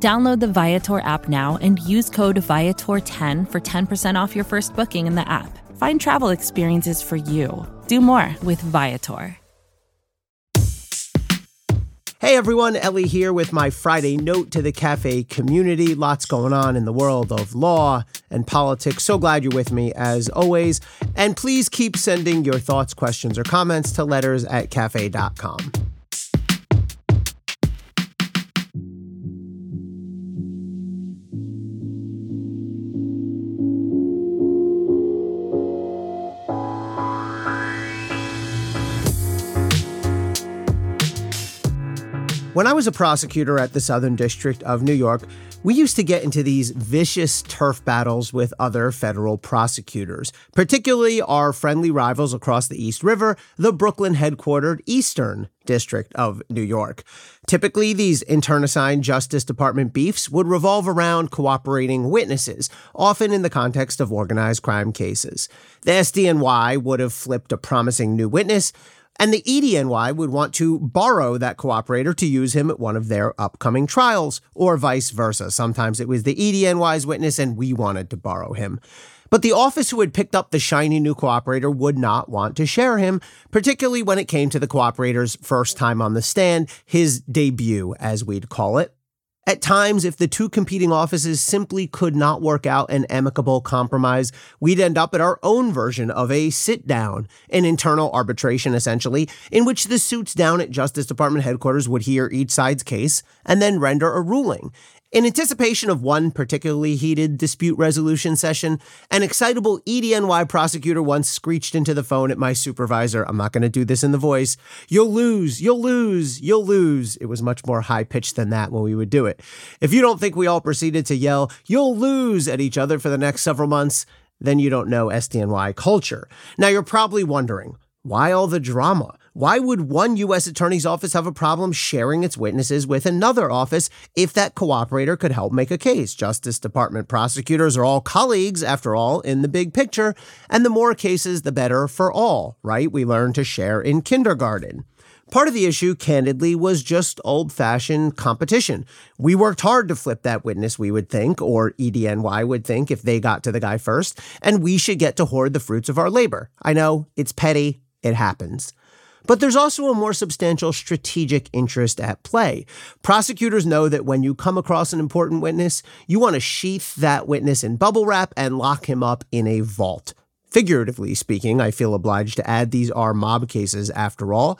Download the Viator app now and use code Viator10 for 10% off your first booking in the app. Find travel experiences for you. Do more with Viator. Hey everyone, Elie here with my Friday note to the cafe community. Lots going on in the world of law and politics. So glad you're with me as always. And please keep sending your thoughts, questions, or comments to letters at cafe.com. When I was a prosecutor at the Southern District of New York, we used to get into these vicious turf battles with other federal prosecutors, particularly our friendly rivals across the East River, the Brooklyn headquartered Eastern District of New York. Typically, these internecine Justice Department beefs would revolve around cooperating witnesses, often in the context of organized crime cases. The SDNY would have flipped a promising new witness and the EDNY would want to borrow that cooperator to use him at one of their upcoming trials, or vice versa. Sometimes it was the EDNY's witness and we wanted to borrow him. But the office who had picked up the shiny new cooperator would not want to share him, particularly when it came to the cooperator's first time on the stand, his debut, as we'd call it. At times, if the two competing offices simply could not work out an amicable compromise, we'd end up at our own version of a sit down, an internal arbitration essentially, in which the suits down at Justice Department headquarters would hear each side's case and then render a ruling. In anticipation of one particularly heated dispute resolution session, an excitable EDNY prosecutor once screeched into the phone at my supervisor, I'm not going to do this in the voice, you'll lose, you'll lose, you'll lose. It was much more high pitched than that when we would do it. If you don't think we all proceeded to yell, you'll lose at each other for the next several months, then you don't know SDNY culture. Now you're probably wondering, why all the drama? Why would one U.S. Attorney's Office have a problem sharing its witnesses with another office if that cooperator could help make a case? Justice Department prosecutors are all colleagues, after all, in the big picture, and the more cases, the better for all, right? We learn to share in kindergarten. Part of the issue, candidly, was just old fashioned competition. We worked hard to flip that witness, we would think, or EDNY would think if they got to the guy first, and we should get to hoard the fruits of our labor. I know, it's petty, it happens. But there's also a more substantial strategic interest at play. Prosecutors know that when you come across an important witness, you want to sheath that witness in bubble wrap and lock him up in a vault. Figuratively speaking, I feel obliged to add these are mob cases after all.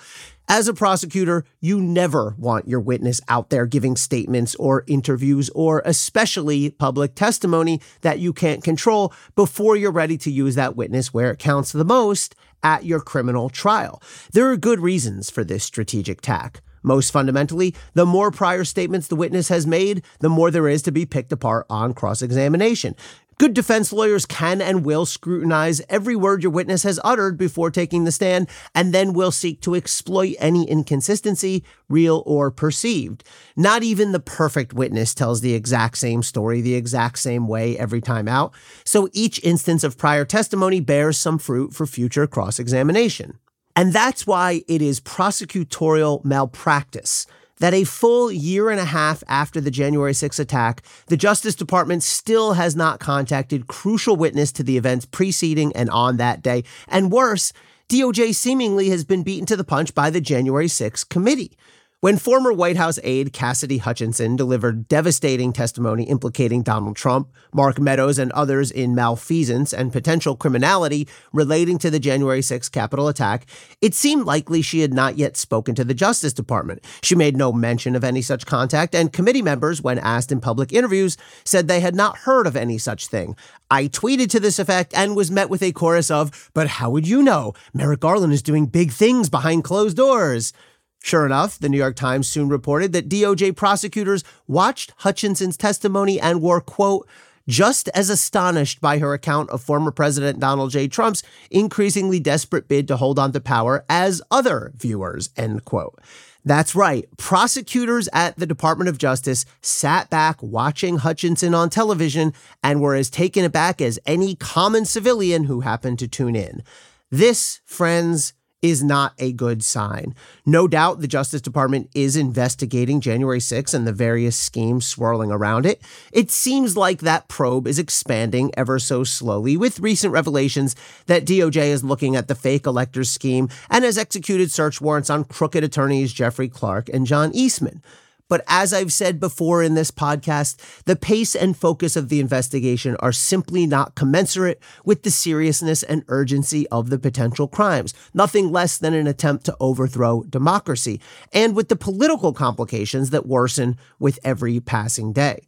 As a prosecutor, you never want your witness out there giving statements or interviews or especially public testimony that you can't control before you're ready to use that witness where it counts the most at your criminal trial. There are good reasons for this strategic tack. Most fundamentally, the more prior statements the witness has made, the more there is to be picked apart on cross examination. Good defense lawyers can and will scrutinize every word your witness has uttered before taking the stand, and then will seek to exploit any inconsistency, real or perceived. Not even the perfect witness tells the exact same story the exact same way every time out, so each instance of prior testimony bears some fruit for future cross examination. And that's why it is prosecutorial malpractice that a full year and a half after the January 6 attack, the Justice Department still has not contacted crucial witness to the events preceding and on that day. And worse, DOJ seemingly has been beaten to the punch by the January 6 committee. When former White House aide Cassidy Hutchinson delivered devastating testimony implicating Donald Trump, Mark Meadows, and others in malfeasance and potential criminality relating to the January 6 Capitol attack, it seemed likely she had not yet spoken to the Justice Department. She made no mention of any such contact, and committee members, when asked in public interviews, said they had not heard of any such thing. I tweeted to this effect and was met with a chorus of, But how would you know? Merrick Garland is doing big things behind closed doors. Sure enough, the New York Times soon reported that DOJ prosecutors watched Hutchinson's testimony and were, quote, just as astonished by her account of former President Donald J. Trump's increasingly desperate bid to hold on to power as other viewers, end quote. That's right. Prosecutors at the Department of Justice sat back watching Hutchinson on television and were as taken aback as any common civilian who happened to tune in. This, friends, is not a good sign. No doubt the Justice Department is investigating January 6 and the various schemes swirling around it. It seems like that probe is expanding ever so slowly, with recent revelations that DOJ is looking at the fake electors scheme and has executed search warrants on crooked attorneys Jeffrey Clark and John Eastman. But as I've said before in this podcast, the pace and focus of the investigation are simply not commensurate with the seriousness and urgency of the potential crimes, nothing less than an attempt to overthrow democracy, and with the political complications that worsen with every passing day.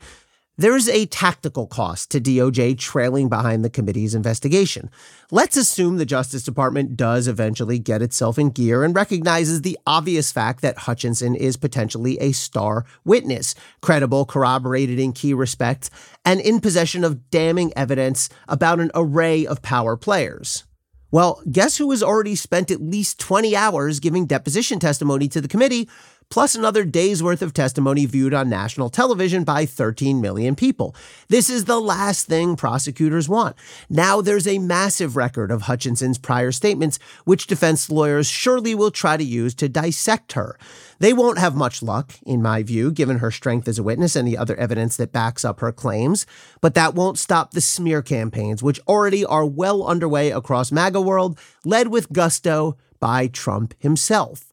There's a tactical cost to DOJ trailing behind the committee's investigation. Let's assume the Justice Department does eventually get itself in gear and recognizes the obvious fact that Hutchinson is potentially a star witness, credible, corroborated in key respects, and in possession of damning evidence about an array of power players. Well, guess who has already spent at least 20 hours giving deposition testimony to the committee plus another day's worth of testimony viewed on national television by 13 million people. This is the last thing prosecutors want. Now there's a massive record of Hutchinson's prior statements, which defense lawyers surely will try to use to dissect her. They won't have much luck, in my view, given her strength as a witness and the other evidence that backs up her claims. But that won't stop the smear campaigns, which already are well underway across MAGA world, led with gusto by Trump himself.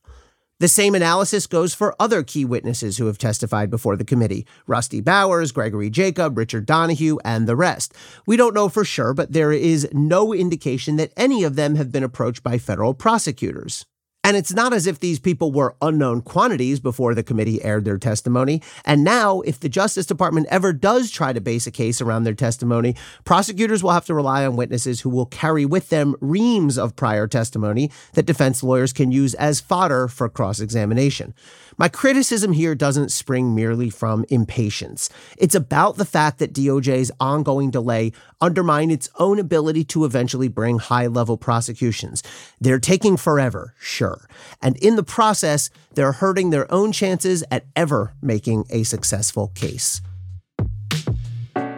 The same analysis goes for other key witnesses who have testified before the committee Rusty Bowers, Gregory Jacob, Richard Donoghue, and the rest. We don't know for sure, but there is no indication that any of them have been approached by federal prosecutors. And it's not as if these people were unknown quantities before the committee aired their testimony. And now, if the Justice Department ever does try to base a case around their testimony, prosecutors will have to rely on witnesses who will carry with them reams of prior testimony that defense lawyers can use as fodder for cross examination. My criticism here doesn't spring merely from impatience. It's about the fact that DOJ's ongoing delay undermine its own ability to eventually bring high level prosecutions. They're taking forever, sure. And in the process, they're hurting their own chances at ever making a successful case.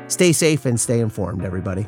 Stay safe and stay informed, everybody.